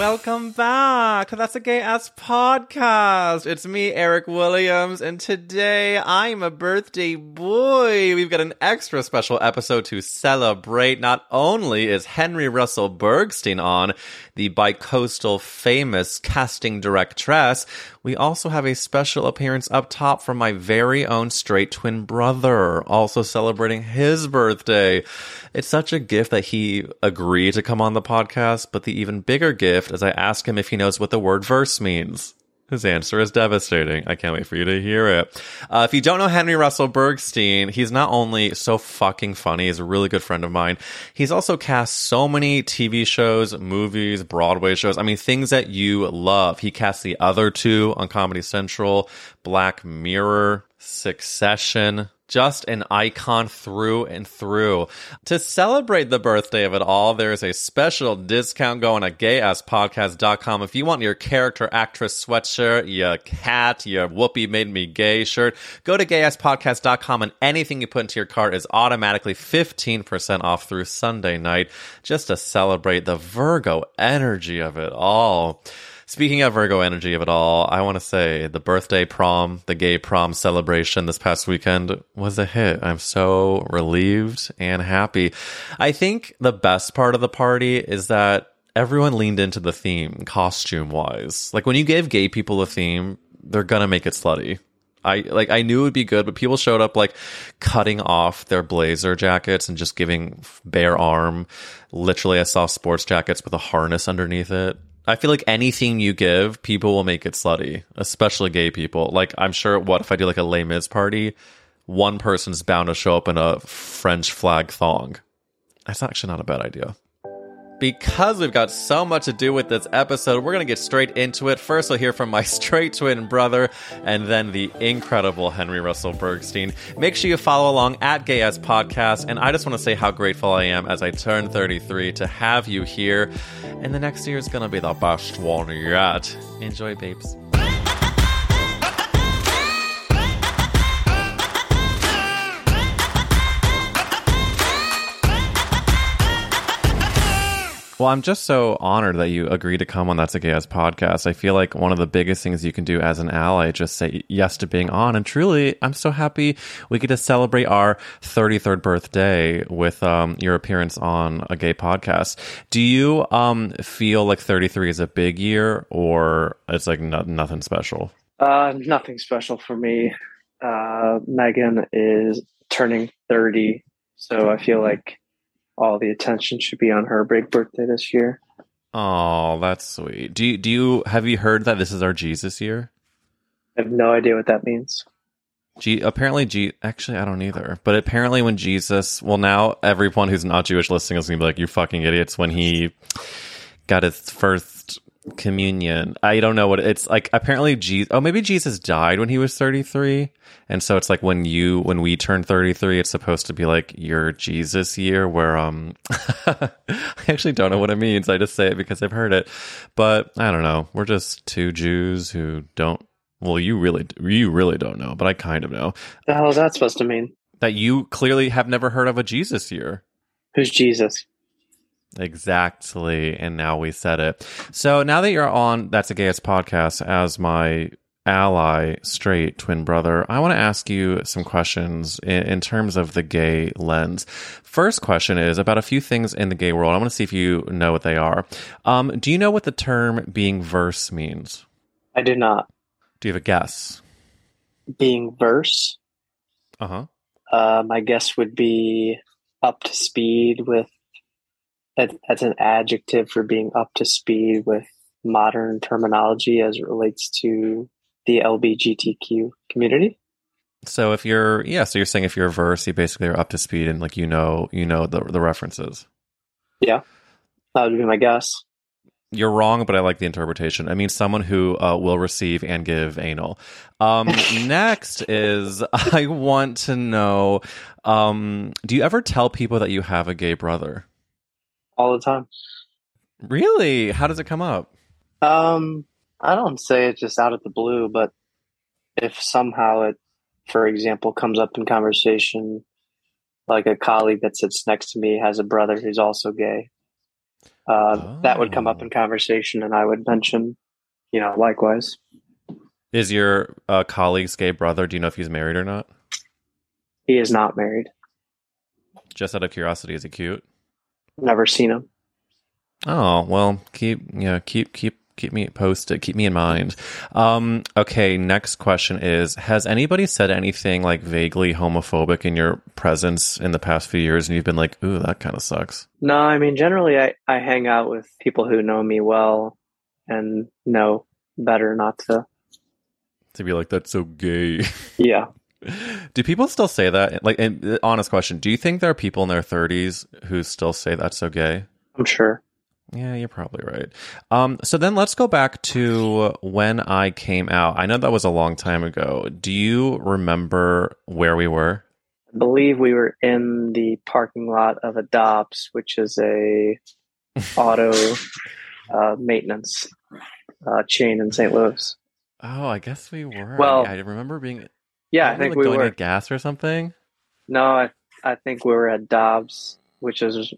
Welcome back. That's a gay ass podcast. It's me, Eric Williams, and today I'm a birthday boy. We've got an extra special episode to celebrate. Not only is Henry Russell Bergstein on, the bicoastal famous casting directress, we also have a special appearance up top from my very own straight twin brother, also celebrating his birthday. It's such a gift that he agreed to come on the podcast, but the even bigger gift is I ask him if he knows what the word vers means. His answer is devastating. I can't wait for you to hear it. Uh, if you don't know Henry Russell Bergstein, he's not only so fucking funny, he's a really good friend of mine. He's also cast so many TV shows, movies, Broadway shows. I mean, things that you love. He cast the other two on Comedy Central, Black Mirror, Succession, just an icon through and through. To celebrate the birthday of it all, there's a special discount going at gayasspodcast.com. If you want your character actress sweatshirt, your cat, your whoopee made me gay shirt, go to gayasspodcast.com and anything you put into your cart is automatically 15% off through Sunday night just to celebrate the Virgo energy of it all. Speaking of Virgo energy of it all, I want to say the birthday prom, the gay prom celebration this past weekend was a hit. I'm so relieved and happy. I think the best part of the party is that everyone leaned into the theme costume wise. Like when you give gay people a theme, they're gonna make it slutty. I like I knew it would be good, but people showed up like cutting off their blazer jackets and just giving bare arm. Literally, I saw sports jackets with a harness underneath it. I feel like anything you give, people will make it slutty, especially gay people. Like I'm sure, what if I do like a Les Mis party? One person's bound to show up in a French flag thong. That's actually not a bad idea. Because we've got so much to do with this episode, we're going to get straight into it. First, we'll hear from my straight twin brother and then the incredible Henry Russell Bergstein. Make sure you follow along at Gay Ass Podcast. And I just want to say how grateful I am as I turn 33 to have you here. And the next year is going to be the best one yet. Enjoy, babes. Well, I'm just so honored that you agreed to come on That's a Gay Ass podcast. I feel like one of the biggest things you can do as an ally, just say yes to being on. And truly, I'm so happy we get to celebrate our 33rd birthday with um, your appearance on a gay podcast. Do you um, feel like 33 is a big year or it's like no- nothing special? Uh, nothing special for me. Uh, Megan is turning 30, so I feel like all the attention should be on her big birthday this year. Oh, that's sweet. Do you, do you have you heard that this is our Jesus year? I have no idea what that means. G- apparently, G- actually, I don't either. But apparently, when Jesus, well, now everyone who's not Jewish listening is gonna be like, "You fucking idiots!" When he got his first communion, I don't know what it's like. Apparently, Jesus. Oh, maybe Jesus died when he was thirty three, and so it's like when you when we turn thirty three, it's supposed to be like your Jesus year, where um, I actually don't know what it means. I just say it because I've heard it, but I don't know. We're just two Jews who don't. Well, you really, you really don't know, but I kind of know The hell is that supposed to mean? that you clearly have never heard of a Jesus year. Who's Jesus? Exactly. And now we said it. So now that you're on That's a Gay Ass podcast as my ally, straight twin brother, I want to ask you some questions in, in, terms of the gay lens. First question is about a few things in the gay world. I want to see if you know what they are. Um, do you know what the term being vers means? I do not. Do you have a guess? Being vers? Uh-huh. Uh, my guess would be up to speed with that, that's an adjective for being up to speed with modern terminology as it relates to the LBGTQ community. So if you're yeah, so you're saying if you're a vers, you basically are up to speed and like you know you know the the references. Yeah, that would be my guess. You're wrong, but I like the interpretation. I mean, someone who uh, will receive and give anal. Um, next is I want to know: um, Do you ever tell people that you have a gay brother? All the time. Really? How does it come up? Um, I don't say it just out of the blue, but if somehow it, for example, comes up in conversation, like a colleague that sits next to me has a brother who's also gay, uh, oh. that would come up oh. in conversation, and I would mention, you know, likewise. Is your uh, colleague's gay brother? Do you know if he's married or not? He is not married. Just out of curiosity, is he cute? Never seen him. Oh well, keep yeah, keep keep keep me posted. Keep me in mind. Um, okay, next question is: Has anybody said anything like vaguely homophobic in your presence in the past few years, and you've been like, "Ooh, that kind of sucks"? No, I mean, generally, I I hang out with people who know me well and know better not to to be like, "That's so gay." Yeah. Do people still say that? Like, and, honest question: Do you think there are people in their thirties who still say that's so gay? I'm sure. Yeah, you're probably right. Um, so then let's go back to when I came out. I know that was a long time ago. Do you remember where we were? I believe we were in the parking lot of Dobbs, which is a auto uh, maintenance uh, chain in St. Louis. Oh, I guess we were. Well, I remember being. Yeah, I think we going were at gas or something. No, I I think we were at Dobbs, which is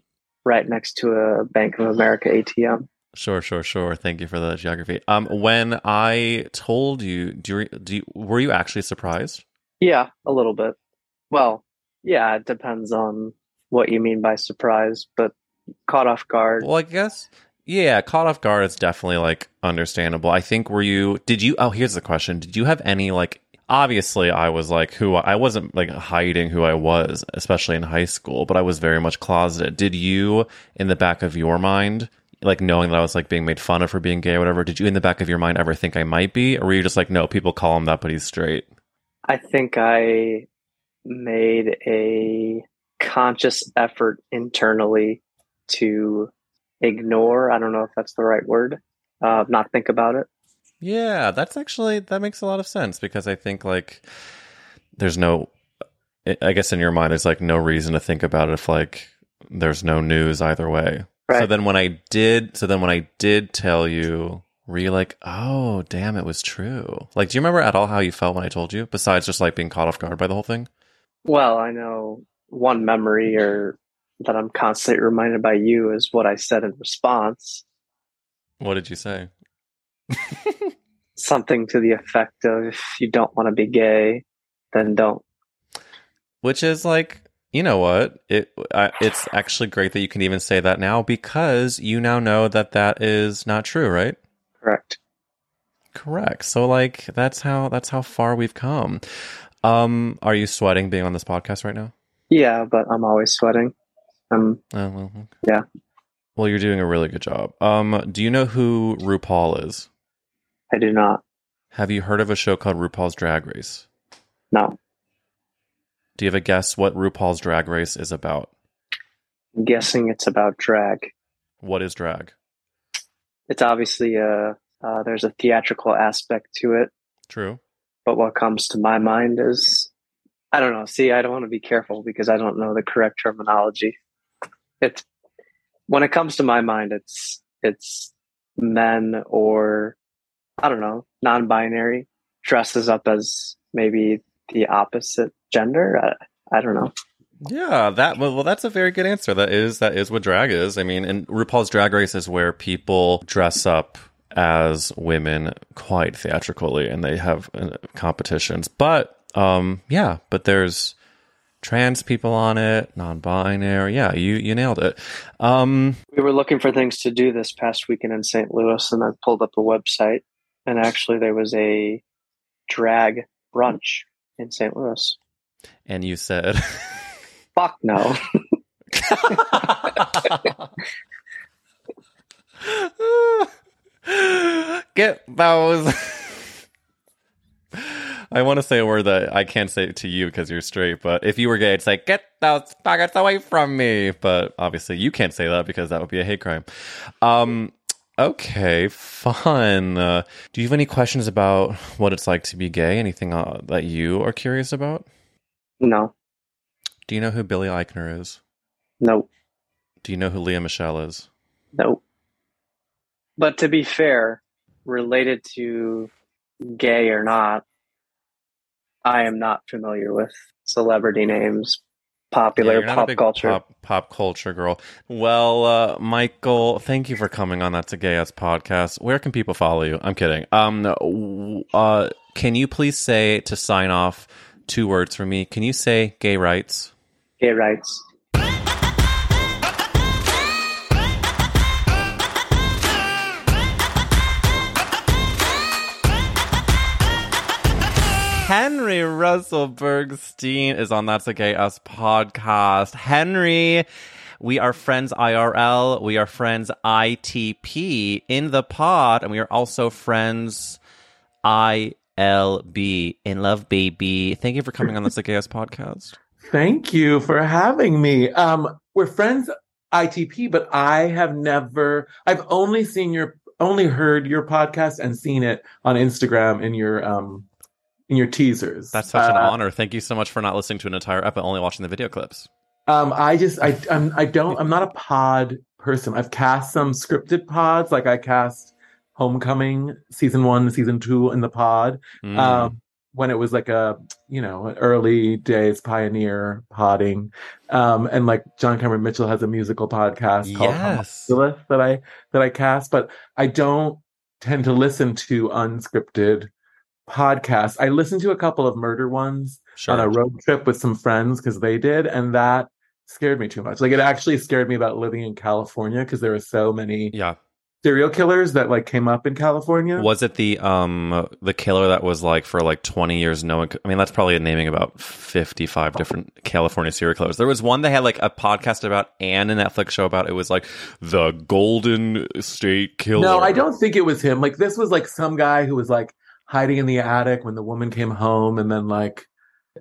right next to a Bank of America ATM. Sure, sure, sure. Thank you for the geography. Um, when I told you, do you, do you, were you actually surprised? Yeah, a little bit. Well, yeah, it depends on what you mean by surprise, but caught off guard. Well, I guess yeah, caught off guard is definitely like understandable. I think were you did you oh here's the question. Did you have any like obviously I was like who I wasn't like hiding who I was, especially in high school, but I was very much closeted. Did you, in the back of your mind, like knowing that I was like being made fun of for being gay or whatever, did you in the back of your mind ever think I might be? Or were you just like, no, people call him that, but he's straight? I think I made a conscious effort internally to ignore, I don't know if that's the right word, uh, not think about it. Yeah, that's actually that makes a lot of sense because I think like there's no I guess in your mind there's like no reason to think about it if like there's no news either way. Right. So then when I did so then when I did tell you were you like, "Oh, damn, it was true." Like do you remember at all how you felt when I told you besides just like being caught off guard by the whole thing? Well, I know one memory or that I'm constantly reminded by you is what I said in response. What did you say? Something to the effect of if you don't want to be gay, then don't. Which is like, you know what? It uh, it's actually great that you can even say that now because you now know that that is not true, right? Correct. Correct. So like that's how that's how far we've come. Um are you sweating being on this podcast right now? Yeah, but I'm always sweating. Um oh, well, okay. Yeah. Well, you're doing a really good job. Um, do you know who RuPaul is? I do not. Have you heard of a show called RuPaul's Drag Race? No. Do you have a guess what RuPaul's Drag Race is about? I'm guessing it's about drag. What is drag? It's obviously a uh, there's a theatrical aspect to it. True. But what comes to my mind is I don't know. See, I don't want to be careful because I don't know the correct terminology. It's when it comes to my mind, it's it's men or I don't know, non-binary dresses up as maybe the opposite gender. I, I don't know. Yeah, that well, well, that's a very good answer. That is that is what drag is. I mean, and RuPaul's Drag Race is where people dress up as women quite theatrically, and they have uh, competitions. But um, yeah, but there's trans people on it, non-binary. Yeah, you you nailed it. Um, We were looking for things to do this past weekend in St. Louis, and I pulled up a website, and actually there was a drag brunch in St. Louis. and you said. Fuck no. Get those. I want to say a word that I can't say to you because you're straight, but if you were gay, it's like, get those faggots away from me. But obviously, you can't say that because that would be a hate crime. Um, okay, fun. Uh, do you have any questions about what it's like to be gay? Anything uh, that you are curious about? no, Do you know who Billy Eichner is? no, Do you know who Lea Michele is? no. But to be fair, related to gay or not, I am not familiar with celebrity names, popular you're not a pop culture. pop, pop culture girl. Well, uh, Michael, thank you for coming on That's a Gay Ass podcast. Where can people follow you? I'm kidding. Um, uh, can you please say to sign off two words for me? Can you say gay rights? Gay rights. Henry Russell Bergstein is on That's a Gay Ass podcast. Henry, we are friends IRL. We are friends ITP in the pod, and we are also friends ILB. In love, baby. Thank you for coming on That's a Gay Ass podcast. Thank you for having me. Um, we're friends ITP, but I have never, I've only seen your, only heard your podcast and seen it on Instagram in your, um, in your teasers. That's such an Uh, honor. Thank you so much for not listening to an entire episode, only watching the video clips. Um, I just, I, I'm, I don't, I'm not a pod person. I've cast some scripted pods, like I cast Homecoming season one, season two in the pod. Mm. um, when it was like a you know early days pioneer podding um, and like john cameron mitchell has a musical podcast called yes. That i that i cast but i don't tend to listen to unscripted podcasts i listened to a couple of murder ones Sure. on a road trip with some friends because they did and that scared me too much like it actually scared me about living in california because there were so many yeah. serial killers that like came up in california Was it the um the killer that was like for like twenty years? No one. Could, I mean, that's probably naming about fifty five different California serial killers. There was one that had like a podcast about and a Netflix show about. It was like the Golden State Killer. No, I don't think it was him. Like this was like some guy who was like hiding in the attic when the woman came home and then like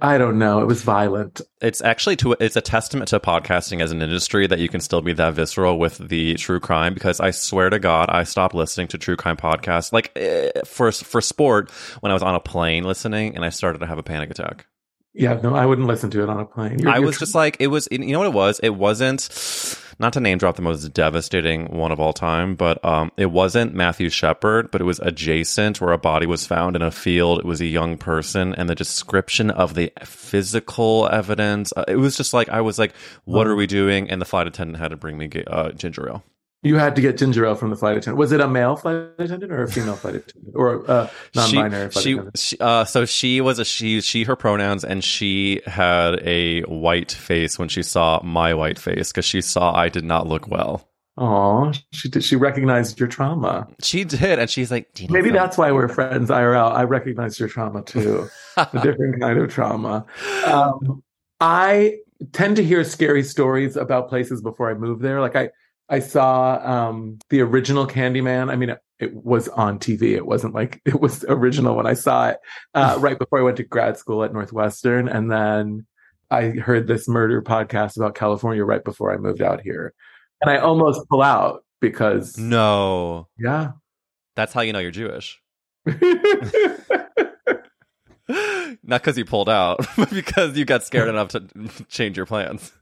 I don't know, it was violent. It's actually to it's a testament to podcasting as an industry that you can still be that visceral with the true crime. Because I swear to God, I stopped listening to true crime podcasts like eh, for for sport when I was on a plane listening, and I started to have a panic attack. Yeah, no, I wouldn't listen to it on a plane. You're- I you're was tr- just like, it was, you know what it was? It wasn't, not to name drop the most devastating one of all time, but um, it wasn't Matthew Shepard, but it was adjacent where a body was found in a field. It was a young person, and the description of the physical evidence, uh, it was just like, I was like, what are we doing? And the flight attendant had to bring me uh, ginger ale. You had to get ginger ale from the flight attendant. Was it a male flight attendant or a female flight attendant or a non-binary she, flight she, attendant? she uh, so she was a she, she, her pronouns, and she had a white face when she saw my white face because she saw I did not look well. Oh, she did. She recognized your trauma. She did, and she's like, "Do you Maybe some?" that's why we're friends IRL. I recognized your trauma too. a different kind of trauma. Um, I tend to hear scary stories about places before I move there. Like I, I saw um, the original Candyman. I mean, it, it was on TV. It wasn't like it was original when I saw it uh, right before I went to grad school at Northwestern, and then I heard this murder podcast about California right before I moved out here, and I almost pull out because No, yeah. that's how you know you're Jewish. Not because you pulled out, but because you got scared enough to change your plans.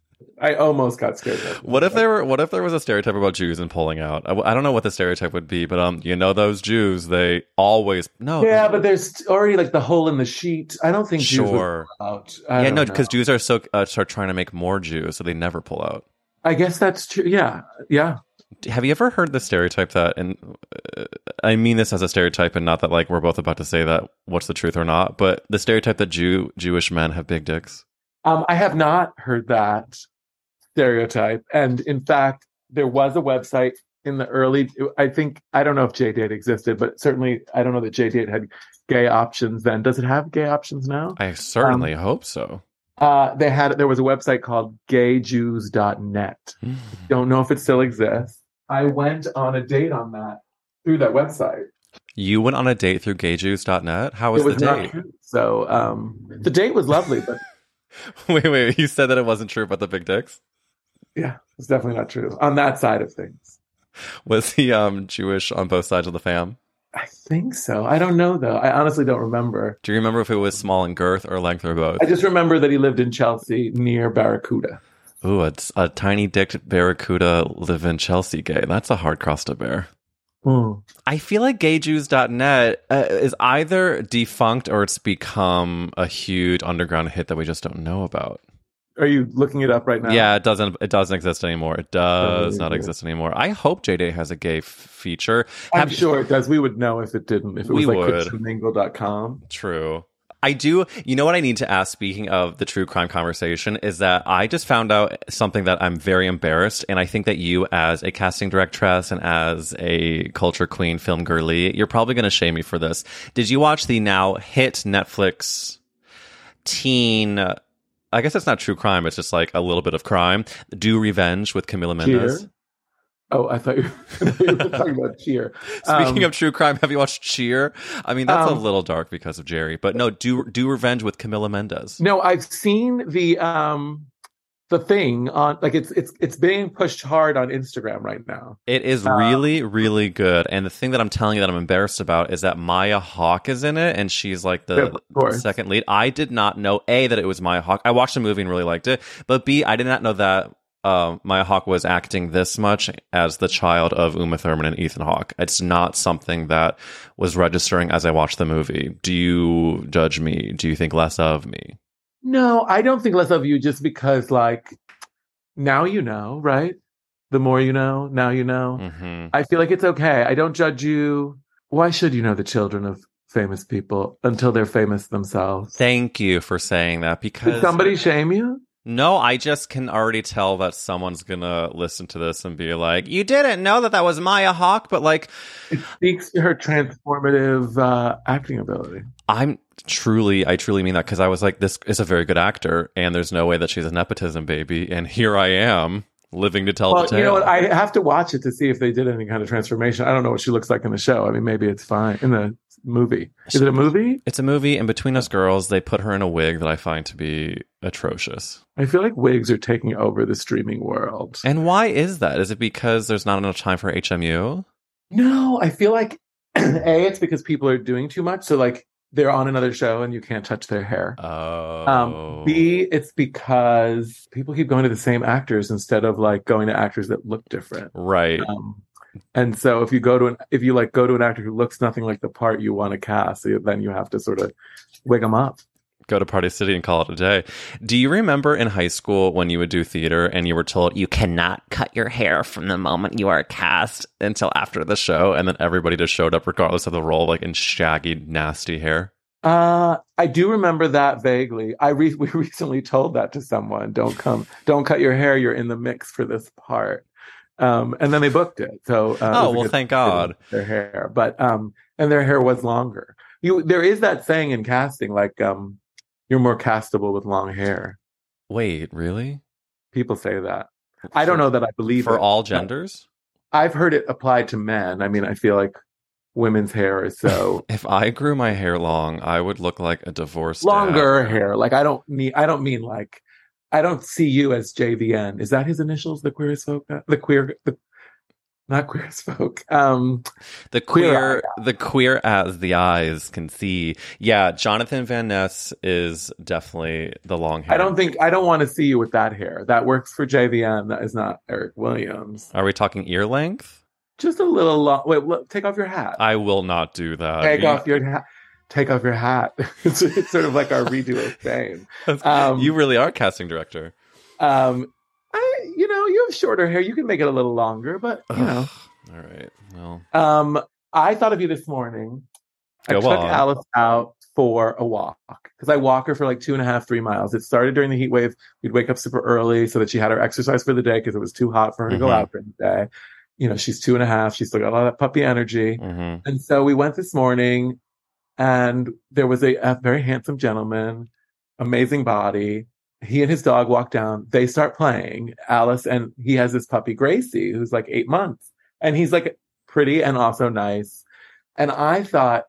I almost got scared. What if there were? What if there was a stereotype about Jews and pulling out? I, I don't know what the stereotype would be, but um, you know those Jews, they always no. Yeah, but there's already like the hole in the sheet. I don't think Jews Sure. pull out. I yeah, no, because Jews are so uh, start trying to make more Jews, so they never pull out. I guess that's true. Yeah, yeah. Have you ever heard the stereotype that, and uh, I mean this as a stereotype, and not that like we're both about to say that what's the truth or not, but the stereotype that Jew Jewish men have big dicks. Um, I have not heard that stereotype, and in fact, there was a website in the early. I think I don't know if JDate existed, but certainly I don't know that JDate had gay options then. Does it have gay options now? I certainly hope so. Uh, they had there was a website called gayjews.net. Don't know if it still exists. I went on a date on that through that website. You went on a date through gayjews.net. How was, it was the date? true. So um, the date was lovely, but wait, wait. You said that it wasn't true about the big dicks. Yeah, it's definitely not true on that side of things. Was he um Jewish on both sides of the fam? I think so. I don't know though. I honestly don't remember. Do you remember if it was small in girth or length or both? I just remember that he lived in Chelsea near Barracuda. Ooh, it's a tiny dick barracuda live in Chelsea gay. That's a hard cross to bear. Hmm. I feel like gayjews.net uh, is either defunct or it's become a huge underground hit that we just don't know about. Are you looking it up right now? Yeah, it doesn't it doesn't exist anymore. It does Doesn't exist. anymore. I hope JD has a gay f- feature. I'm Have- sure it does. We would know if it didn't. If it was like would. christianmingle.com. True. I do. You know what I need to ask, speaking of the true crime conversation, is that I just found out something that I'm very embarrassed. And I think that you, as a casting directress and as a culture queen, film girly, you're probably going to shame me for this. Did you watch the now hit Netflix teen? I guess it's not true crime. It's just like a little bit of crime. Do Revenge with Camila Mendes. Cheer. Oh, I thought you, were talking about cheer. Speaking Um, of true crime, have you watched Cheer? I mean, that's a Um, little dark because of Jerry, but no, do do Revenge with Camila Mendes. No, I've seen the um the thing on like it's it's it's being pushed hard on Instagram right now. It is Uh, really, really good. And the thing that I'm telling you that I'm embarrassed about is that Maya Hawke is in it, and she's like the second lead. I did not know a that it was Maya Hawke. I watched the movie and really liked it, but b I did not know that uh, Maya Hawke was acting this much as the child of Uma Thurman and Ethan Hawke. It's not something that was registering as I watched the movie. Do you judge me? Do you think less of me? No, I don't think less of you just because like now you know, right? The more you know, now you know. hmm I feel like it's okay. I don't judge you. Why should you know the children of famous people until they're famous themselves? Thank you for saying that because Did somebody shame you? No, I just can already tell that someone's gonna listen to this and be like, "You didn't know that that was Maya Hawke," but like, It speaks to her transformative uh, acting ability. I'm truly, I truly mean that because I was like, "This is a very good actor," and there's no way that she's a nepotism baby, and here I am living to tell Well, the tale. you know what? I have to watch it to see if they did any kind of transformation. I don't know what she looks like in the show. I mean, maybe it's fine in the movie. Is it a movie? it's a movie, and between us girls, they put her in a wig that I find to be atrocious. I feel like wigs are taking over the streaming world. And why is that? Is it because there's not enough time for HMU? No, I feel like a it's because people are doing too much. So like they're on another show and you can't touch their hair. Oh, Um, B, it's because people keep going to the same actors instead of like going to actors that look different. right. Um, and so if you go to an if you like go to an actor who looks nothing like the part you want to cast, then you have to sort of wig them up. Go to Party City and call it a day. Do you remember in high school when you would do theater and you were told you cannot cut your hair from the moment you are cast until after the show, and then everybody just showed up regardless of the role, like in shaggy, nasty hair? Uh, I do remember that vaguely. I re- we recently told that to someone. Don't come, don't cut your hair. You're in the mix for this part. Um, and then they booked it. So, uh, Oh, a well, good- thank God. their hair, but, um, and their hair was longer. You, there is that saying in casting, like, um, you're more castable with long hair. Wait, really? People say that. I don't know that I believe For it, all genders? I've heard it applied to men. I mean, I feel like women's hair is so If I grew my hair long, I would look like a divorced dad. longer hair. Like I don't need. I don't mean like. I don't see you as JVN. Is that his initials? The queer folk. The queer. The, not queer as folk. Um, The Queer queer, the queer as the eyes can see. Yeah, Jonathan Van Ness is definitely the long hair. I don't think I don't want to see you with that hair. That works for JVN. That is not Eric Williams. Are we talking ear length? Just a little long. Wait, look, take off your hat. I will not do that. take You- off your hat. Take off your hat. it's, it's sort of like our redo of fame. Um, you really are casting director. Um, you know, you have shorter hair. You can make it a little longer, but you know. All right. Well, Um, I thought of you this morning. I took on. Alice out for a walk because I walk her for like two and a half, three miles. It started during the heat wave. We'd wake up super early so that she had her exercise for the day because it was too hot for her to go Mhm. out during the day. You know, she's two and a half. She's still got all that puppy energy. mhm. And so we went this morning and there was a, a very handsome gentleman, amazing body. He and his dog walk down. They start playing Alice and he has this puppy Gracie who's like eight months and he's like pretty and also nice. And I thought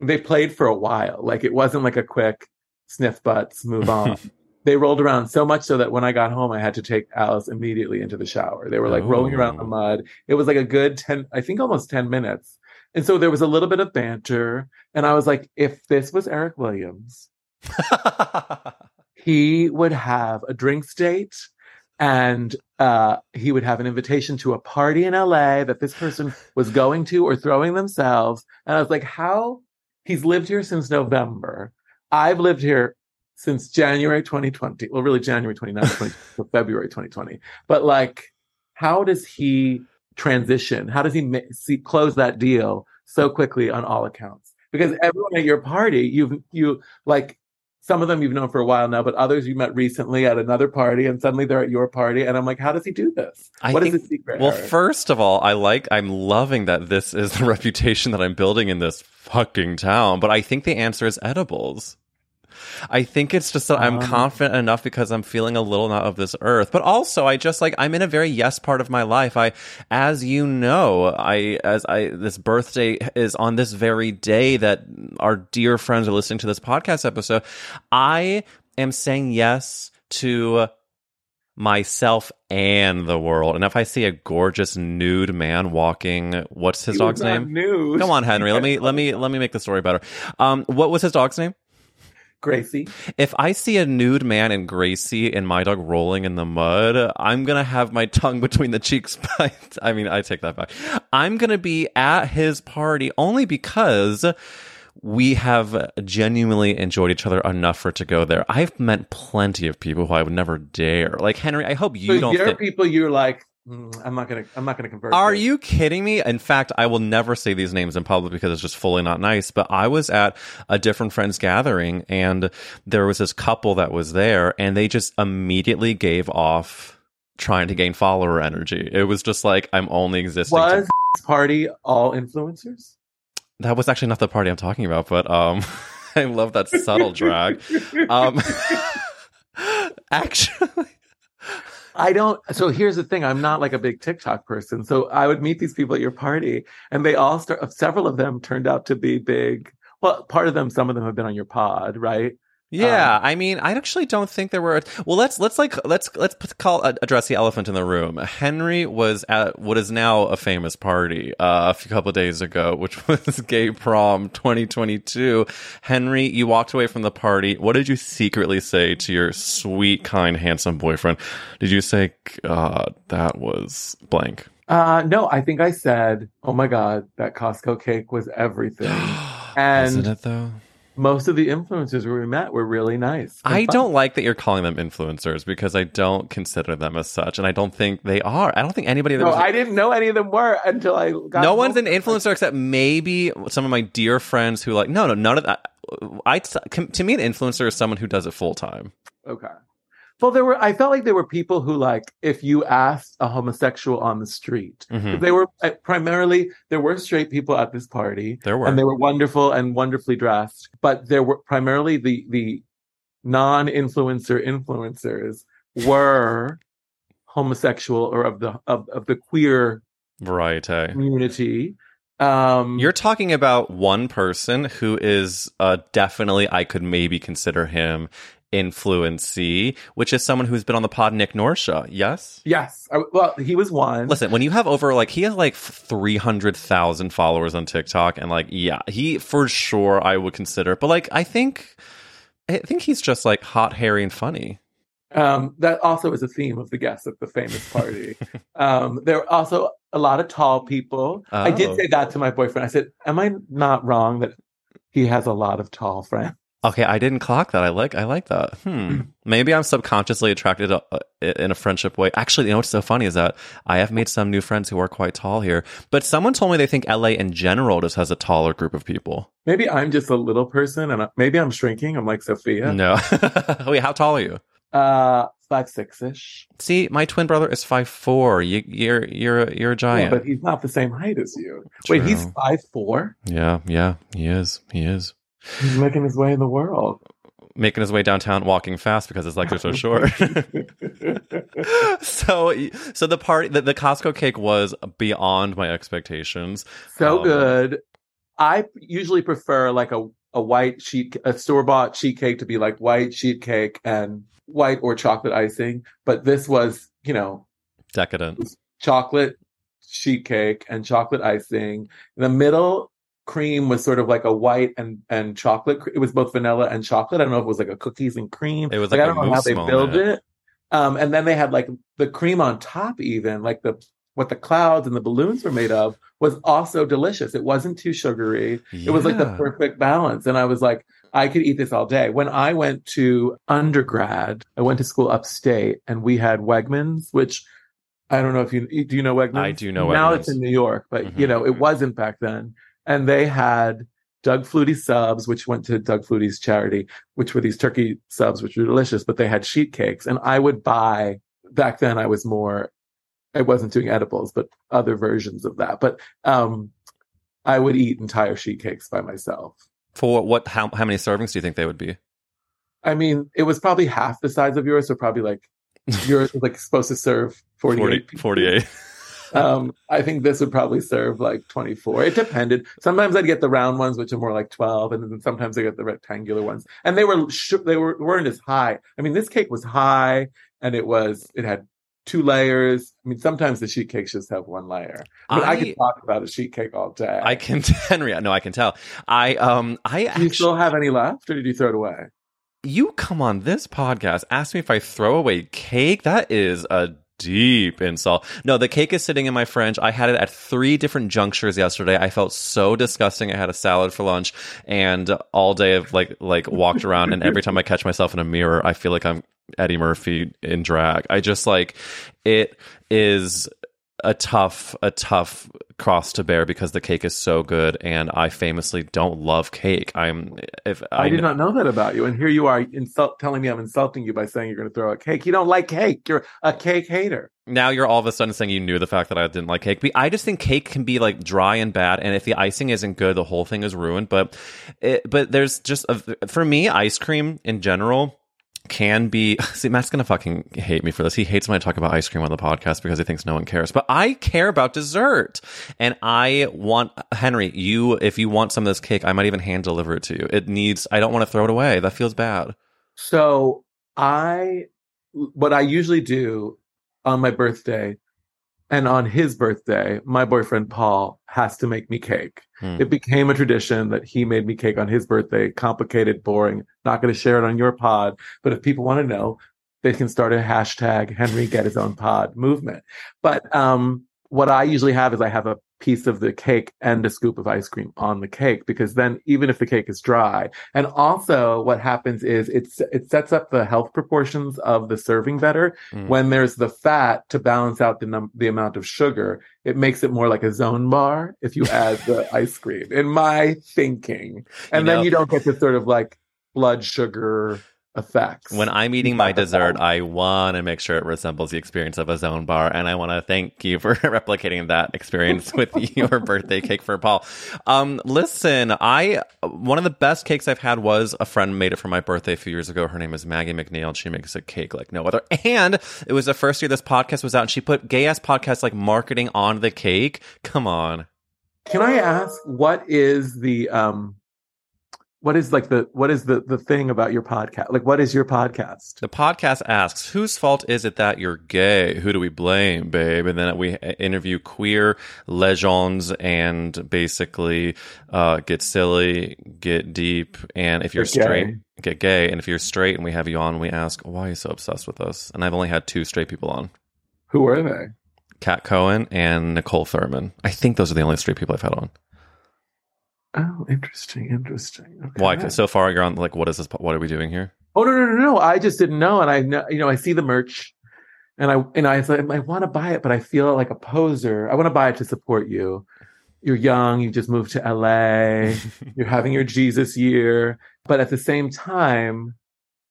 they played for a while. Like it wasn't like a quick sniff butts, move on. they rolled around so much so that when I got home, I had to take Alice immediately into the shower. They were like rolling around in the Oh. mud. It was like a good 10, I think almost 10 minutes. And so there was a little bit of banter. And I was like, if this was Eric Williams, he would have a drinks date and uh, he would have an invitation to a party in LA that this person was going to or throwing themselves. And I was like, how? He's lived here since November. I've lived here since January 2020. Well, really January 29th, 20, to February 2020. But like, how does he transition? How does he ma- see, close that deal so quickly on all accounts? Because everyone at your party, you've, you like, some of them you've known for a while now, but others you met recently at another party, and suddenly they're at your party. And I'm like, how does he do this? I What is think- the secret? Well, first of all, I like, I'm loving that this is the reputation that I'm building in this fucking town, but I think the answer is edibles. I think it's just that I'm Um. confident enough because I'm feeling a little not of this earth, but also I just like I'm in a very yes part of my life. I, as you know, I as I this birthday is on this very day that our dear friends are listening to this podcast episode. I am saying yes to myself and the world. And if I see a gorgeous nude man walking, what's his He dog's name? nude. Come on, Henry. Let me let me let me make the story better. Um, what was his dog's name? Gracie. If I see a nude man and Gracie and my dog rolling in the mud, I'm gonna have my tongue between the cheeks. But I mean, I take that back. I'm gonna be at his party only because we have genuinely enjoyed each other enough for it to go there. I've met plenty of people who I would never dare. Like Henry, I hope you so don't. there are think- people you're like, "Mm, I'm not gonna, I'm not gonna convert. Are this." you kidding me? In fact, I will never say these names in public because it's just fully not nice. But I was at a different friend's gathering and there was this couple that was there and they just immediately gave off trying to gain follower energy. It was just like, I'm only existing. to- Was this party all influencers? that was actually not the party I'm talking about, but um, I love that subtle drag. Um, actually, I don't. So here's the thing: I'm not like a big TikTok person. So I would meet these people at your party, and they all start. Several of them turned out to be big. Well, part of them, some of them have been on your pod, right? Yeah, I mean, I actually don't think there were. Well, let's let's like let's let's put, call uh, address the elephant in the room. Henry was at what is now a famous party uh, a couple of days ago, which was Gay Prom 2022. Henry, you walked away from the party. What did you secretly say to your sweet, kind, handsome boyfriend? Did you say, "God, that was blank"? Uh, no, I think I said, "Oh my god, that Costco cake was everything." And Isn't it though? Most of the influencers we met were really nice. I fun. don't like that you're calling them influencers because I don't consider them as such, and I don't think they are. I don't think anybody that No, I didn't know any of them were until I got. no one's an influencer except maybe some of my dear friends who like no no none of that i to me an influencer is someone who does it full time Okay. Well, there were. I felt like there were people who, like, if you asked a homosexual on the street, Mhm. they were uh, primarily there were straight people at this party, there were and they were wonderful and wonderfully dressed. But there were primarily the the non-influencer influencers were homosexual or of the of, of the queer variety community. Um, you're talking about one person who is uh, definitely i could maybe consider him influencey, which is someone who's been on the pod, Nick Norsha. Yes? Yes. I, well, he was one. Listen, when you have over like he has like three hundred thousand followers on TikTok, and like yeah, he for sure I would consider. But like I think, I think he's just like hot, hairy, and funny. Um, that also is a theme of the guests at the famous party. um, there are also a lot of tall people. I Oh. did say that to my boyfriend. I said, "Am I not wrong that he has a lot of tall friends?" Okay, I didn't clock that. I like I like that. Hmm. Maybe I'm subconsciously attracted uh, in a friendship way. Actually, you know what's so funny is that I have made some new friends who are quite tall here. But someone told me they think LA in general just has a taller group of people. Maybe I'm just a little person, and I, maybe I'm shrinking. I'm like Sophia. No. Wait, how tall are you? Uh, five six ish. See, my twin brother is five four. You, you're you're you're a Yeah, giant. but he's not the same height as you. Wait, he's five four. yeah, yeah, he is. He is He's making his way in the world. making his way downtown, walking fast because his legs are so short. so, so the party, the, the Costco cake was beyond my expectations. so Um, good. I usually prefer like a, a white sheet, a store bought sheet cake to be like white sheet cake and white or chocolate icing. But this was, you know, Decadent. chocolate sheet cake and chocolate icing. In the middle cream was sort of like a white and, and chocolate. It was both vanilla and chocolate. I don't know if it was like a cookies and cream. It was like, like I a don't know how they build it. Um, and then they had like the cream on top, even like the what the clouds and the balloons were made of was also delicious. It wasn't too sugary. It was like the perfect balance. And I was like, I could eat this all day. When I went to undergrad, I went to school upstate and we had Wegmans, which I don't know if you do you know Wegmans? I do know Now Wegmans. it's in New York, but you Mhm. know, it wasn't back then. And they had Doug Flutie subs, which went to Doug Flutie's charity, which were these turkey subs, which were delicious, but they had sheet cakes. And I would buy back then I was more I wasn't doing edibles, but other versions of that. But um I would eat entire sheet cakes by myself. For what? How how many servings do you think they would be? I mean, it was probably half the size of yours, so probably like yours was like supposed to serve 48. 40, people. 48. Um, I think this would probably serve like 24. It depended. Sometimes I'd get the round ones, which are more like 12, and then sometimes I get the rectangular ones. And they were sh- they were weren't as high. I mean, this cake was high, and it was it had two layers. I mean, sometimes the sheet cakes just have one layer. But I, I- could talk about a sheet cake all day. I can, Henry. No, I can tell. I um, I Do you actually. still have any left, or did you throw it away? you come on this podcast, ask me if I throw away cake. That is a deep insult. No, the cake is sitting in my fridge. I had it at three different junctures yesterday. I felt so disgusting. I had a salad for lunch and all day of like like walked around and every time I catch myself in a mirror, I feel like I'm Eddie Murphy in drag. I just like it is a tough a tough cross to bear because the cake is so good and I famously don't love cake. I'm if I, did kn- not know that about you, and here you are insult telling me I'm insulting you by saying you're going to throw a cake. You don't like cake. You're a cake hater. now you're all of a sudden saying you knew the fact that I didn't like cake. But I just think cake can be like dry and bad, and if the icing isn't good, the whole thing is ruined. But it, but there's just a, for me, ice cream in general can be. See, Matt's gonna fucking hate me for this. He hates when I talk about ice cream on the podcast because he thinks no one cares. But I care about dessert, and I want Henry. You, if you want some of this cake, I might even hand deliver it to you. It needs. I don't want to throw it away. That feels bad. So I, what I usually do on my birthday and on his birthday, my boyfriend Paul has to make me cake. Hmm. It became a tradition that he made me cake on his birthday. Complicated, boring. Not going to share it on your pod, but if people want to know, they can start a hashtag Henry get his own pod movement. But um, what I usually have is I have a piece of the cake and a scoop of ice cream on the cake because then even if the cake is dry and also what happens is it's it sets up the health proportions of the serving better. Mm. when there's the fat to balance out the num- the amount of sugar it makes it more like a zone bar if you add the ice cream in my thinking. And You know- then you don't get the sort of like blood sugar effects When I'm eating my dessert, I want to make sure it resembles the experience of a zone bar, and I want to thank you for replicating that experience with your birthday cake for Paul. Um, listen, I one of the best cakes I've had was a friend made it for my birthday a few years ago. Her name is Maggie McNeil, and she makes a cake like no other. And it was the first year this podcast was out, and she put gay ass podcast like marketing on the cake. Come on, Can I ask what is the um what is like the what is the the thing about your podcast? Like what is your podcast? The podcast asks, "Whose fault is it that you're gay? Who do we blame, babe?" And then we interview queer legends and basically uh, get silly, get deep, and if you're Get gay. straight, get gay. And if you're straight, and we have you on, we ask, "Why are you so obsessed with us?" And I've only had two straight people on: Who are they? Kat Cohen and Nicole Thurman. I think those are the only straight people I've had on. Oh, interesting, interesting. Okay. Why? So far, you're on like, what is this? What are we doing here? Oh no, no, no, no! I just didn't know, and I know, you know, I see the merch, and I and I I want to buy it, but I feel like a poser. I want to buy it to support you. You're young. You just moved to LA. you're having your Jesus year, but at the same time,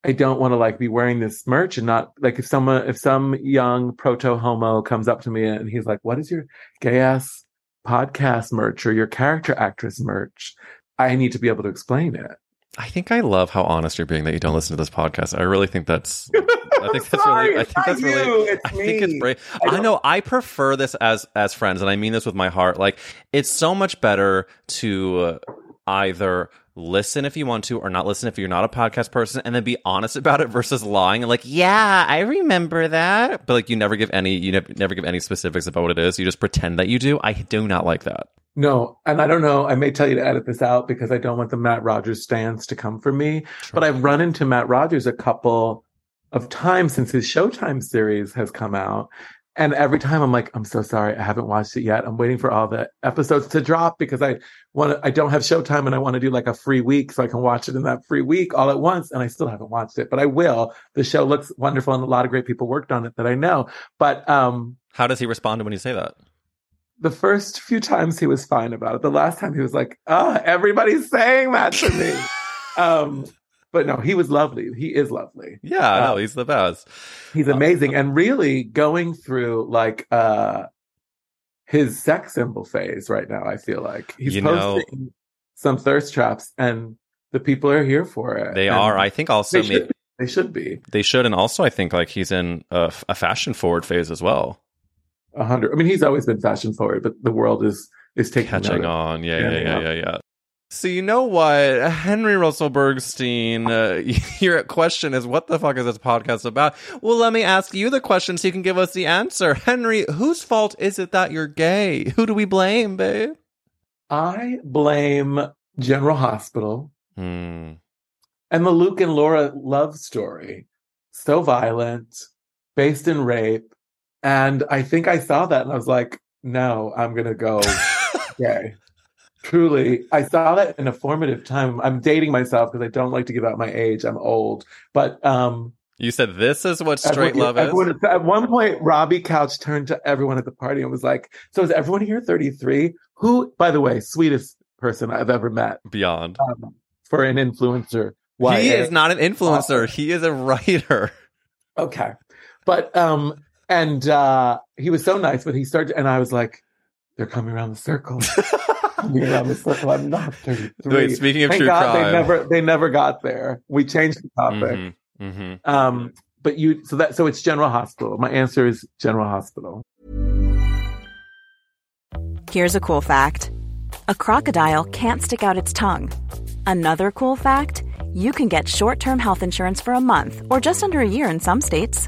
I don't want to like be wearing this merch and not like if someone if some young proto homo comes up to me and he's like, "What is your gay ass podcast merch or your character actress merch?" I need to be able to explain it. I think I love how honest you're being that you don't listen to this podcast. I really think that's. I think that's Sorry, really. I think that's really. you, it's I think it's me. brave. I I, know. I prefer this as as friends, and I mean this with my heart. Like it's so much better to either listen if you want to, or not listen if you're not a podcast person, and then be honest about it versus lying and like, yeah, I remember that, but like you never give any you never, never give any specifics about what it is. You just pretend that you do. I do not like that. No, and I don't know. I may tell you to edit this out because I don't want the Matt Rogers stance to come for me. But I've run into Matt Rogers a couple of times since his Showtime series has come out. And every time I'm like, I'm so sorry, I haven't watched it yet. I'm waiting for all the episodes to drop because I want to, I don't have Showtime and I want to do like a free week so I can watch it in that free week all at once. And I still haven't watched it, but I will. The show looks wonderful and a lot of great people worked on it that I know. But, um, How does he respond when you say that? the first few times he was fine about it. The last time he was like, "Ah, everybody's saying that to me." um, but no, he was lovely. He is lovely. Yeah, Uh, know he's the best. He's amazing, and really going through like uh his sex symbol phase right now. I feel like he's You know- posting some thirst traps, and the people are here for it. They And are. I think also They should, be. they should be they should, and also I think like he's in a, a fashion forward phase as well. a hundred. I mean, he's always been fashion forward, but the world is is taking catching on. Yeah, yeah, Yeah, yeah, yeah. So you know what, Henry Russell Bergstein, uh, your question is, what the fuck is this podcast about? Well, let me ask you the question so you can give us the answer. Henry, whose fault is it that you're gay? Who do we blame, babe? I blame General Hospital. Hmm. And the Luke and Laura love story, so violent, based in rape. And I think I saw that and I was like, no, I'm going to go gay. Truly, I saw that in a formative time. I'm dating myself because I don't like to give out my age. I'm old. But um, You said this is what straight everyone- love is. at one point, Robbie Couch turned to everyone at the party and was like, so is everyone here 33? Who, by the way, sweetest person I've ever met Beyond. um, for an influencer. he is not an influencer. He is a writer. Okay. But um and uh he was so nice, but he started and I was like, they're coming around the circle. coming around the circle. I'm not 33. Wait, speaking of Thank true God crime. they never they never got there. We changed the topic. Mhm, mhm. Um but you so that so it's General Hospital. My answer is General Hospital. Here's a cool fact a crocodile can't stick out its tongue. Another cool fact you can get short term health insurance for a month or just under a year in some states.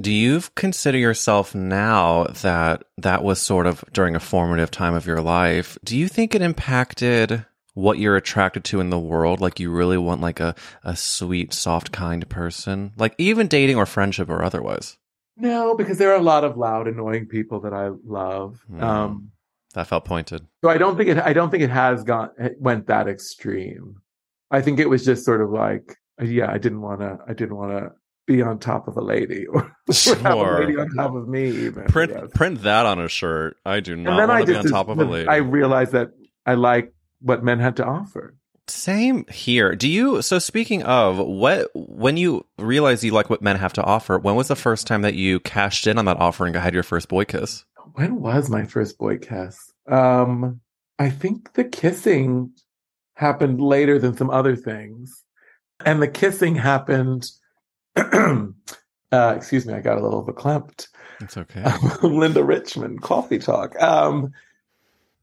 Do you consider yourself now that that was sort of during a formative time of your life? Do you think it impacted what you're attracted to in the world? Like you really want like a, a sweet, soft, kind person? Like even dating or friendship or otherwise? No, because there are a lot of loud, annoying people that I love. Mm. Um, That felt pointed. so I don't think it. I don't think it has gone it went that extreme. I think it was just sort of like, yeah, I didn't want to. I didn't want to be on top of a lady or, or have a Sure. lady on top of me. Even Print yes. print that on a shirt. I do and not then I want to be just on top of a lady. I realized that I like what men had to offer. Same here. Do you? So speaking of what, when you realize you like what men have to offer, when was the first time that you cashed in on that offer and had your first boy kiss? When was my first boy kiss? Um, I think the kissing happened later than some other things, and the kissing happened. uh, excuse me, I got a little verklempt. It's okay. Linda Richman, coffee talk. Um,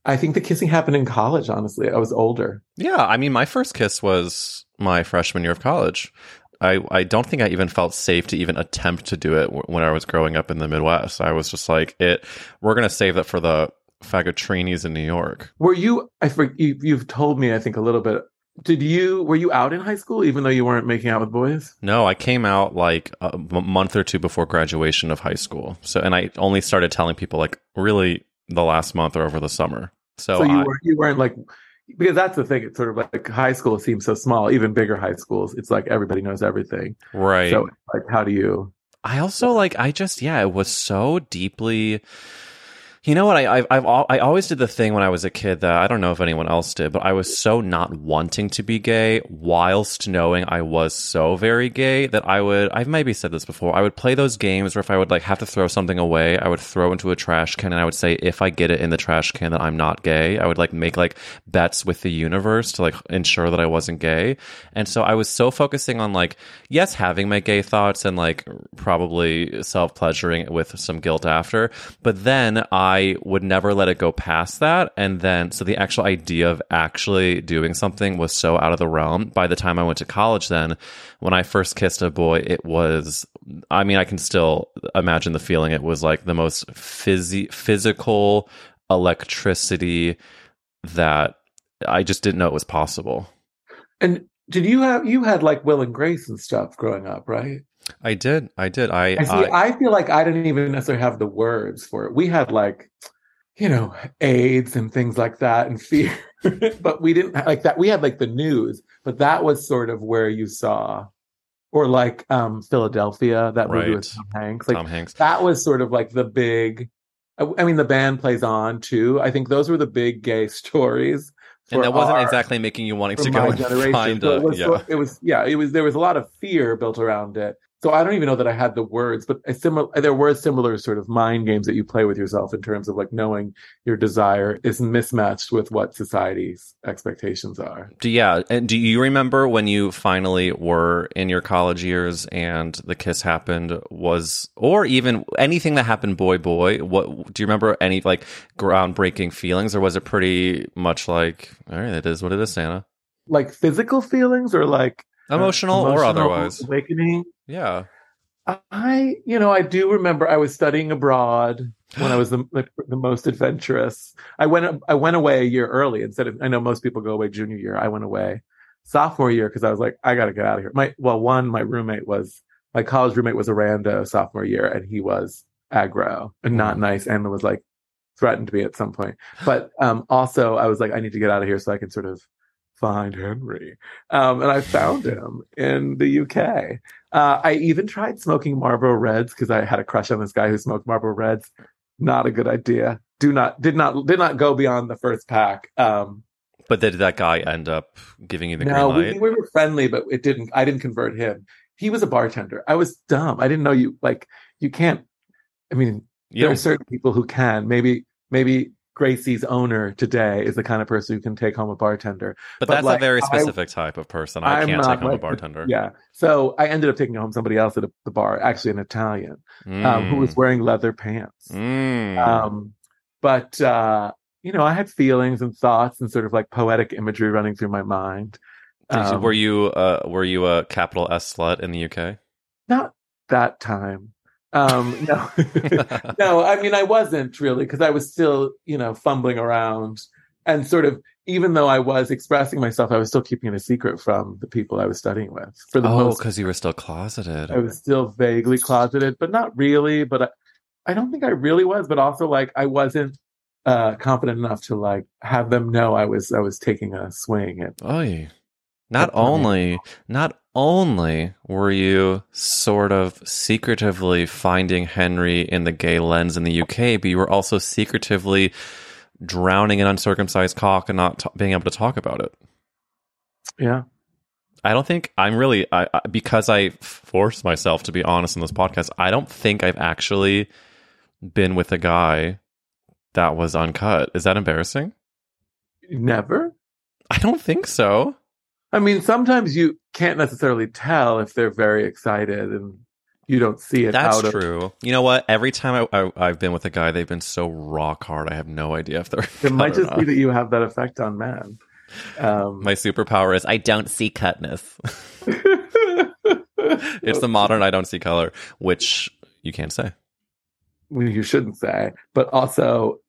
I think the kissing happened in college. Honestly, I was older. Yeah, I mean, my first kiss was my freshman year of college. I, I don't think I even felt safe to even attempt to do it w- when I was growing up in the Midwest. I was just like, it. We're gonna save that for the fagotrinis in New York. Were you? I for, you, you've told me. I think a little bit. Did you? Were you out in high school, even though you weren't making out with boys? No, I came out like a month or two before graduation of high school. So, and I only started telling people like really the last month or over the summer. So, So you I, weren't. You weren't like. Because that's the thing. It's sort of like high school seems so small. Even bigger high schools, it's like everybody knows everything. right. So, like, how do you? I also like I just yeah, it was so deeply. You know what? I I've, I've I always did the thing when I was a kid that I don't know if anyone else did, but I was so not wanting to be gay, whilst knowing I was so very gay that I would. I've maybe said this before. I would play those games where if I would like have to throw something away, I would throw into a trash can, and I would say if I get it in the trash can that I'm not gay. I would like make like bets with the universe to like ensure that I wasn't gay, and so I was so focusing on like yes, having my gay thoughts and like probably self pleasuring with some guilt after. But then I would never let it go past that. And then, so the actual idea of actually doing something was so out of the realm. By the time I went to college, then when I first kissed a boy, it was, I mean, I can still imagine the feeling. It was like the most phys- physical electricity that I just didn't know it was possible. And did you have you had like Will and Grace and stuff growing up, right? I did. I did. I, I see. I I feel like I didn't even necessarily have the words for it. We had like, you know, AIDS and things like that, and fear, but we didn't like that. We had like the news, but that was sort of where you saw, or like um Philadelphia, that movie Right. with Tom Hanks. Like Tom Hanks. that was sort of like the big. I mean, the band plays on too. I think those were the big gay stories. And that wasn't our- exactly making you wanting to go and generation. find a, it was, yeah. it was yeah, it was there was a lot of fear built around it. So I don't even know that I had the words, but a similar there were similar sort of mind games that you play with yourself in terms of like knowing your desire is mismatched with what society's expectations are. Do, yeah, and do you remember when you finally were in your college years and the kiss happened? Was or even anything that happened, boy, boy? What do you remember? Any like groundbreaking feelings, or was it pretty much like, all right, it is what it is, Santa? Like physical feelings or like uh, Emotional or otherwise? awakening. Yeah. I, you know, I do remember I was studying abroad when I was the, the the most adventurous. I went I went away a year early instead of I know most people go away junior year. I went away sophomore year because I was like I got to get out of here. My well, one my roommate was my college roommate was a rando sophomore year and he was aggro and not nice and was like threatened to me at some point. But um also I was like I need to get out of here so I can sort of find Henry. Um, and I found him in the UK. Uh, I even tried smoking Marlboro Reds because I had a crush on this guy who smoked Marlboro Reds. Not a good idea. Do not did not did not go beyond the first pack. Um, But did that guy end up giving you the no, green we, light? we were friendly, but it didn't. I didn't convert him. He was a bartender. I was dumb. I didn't know you like you can't. I mean, You there are certain people who can. Maybe maybe Gracie's owner today is the kind of person who can take home a bartender. but that's like, a very I- specific type of person. I I'm can't take home a like the- bartender. Yeah. So I ended up taking home somebody else at a, the bar, actually an Italian, um, who was wearing leather pants. Mm. Um, but uh, you know, I had feelings and thoughts and sort of like poetic imagery running through my mind. Um, were you uh, were you a capital S slut in the UK? not that time? Um, no, no. I mean, I wasn't really because I was still, you know, fumbling around and sort of. Even though I was expressing myself, I was still keeping it a secret from the people I was studying with. For the oh, because you were still closeted. I was still vaguely closeted, but not really. But I, I don't think I really was. But also, like, I wasn't uh, confident enough to like have them know I was I was taking a swing at. Oy. Not funny. only, not only were you sort of secretively finding Henry in the gay lens in the UK, but you were also secretively drowning an uncircumcised cock and not t- being able to talk about it. Yeah, I don't think I'm really I, I, because I forced myself to be honest in this podcast. I don't think I've actually been with a guy that was uncut. Is that embarrassing? never. I don't think so. I mean, sometimes you can't necessarily tell if they're very excited, and you don't see it. That's out of, true. You know what? Every time I, I, I've been with a guy, they've been so rock hard. I have no idea if they're. It might just be that you have that effect on men. Um, My superpower is I don't see cutness. it's the modern I don't see color, which you can't say. you shouldn't say, but also,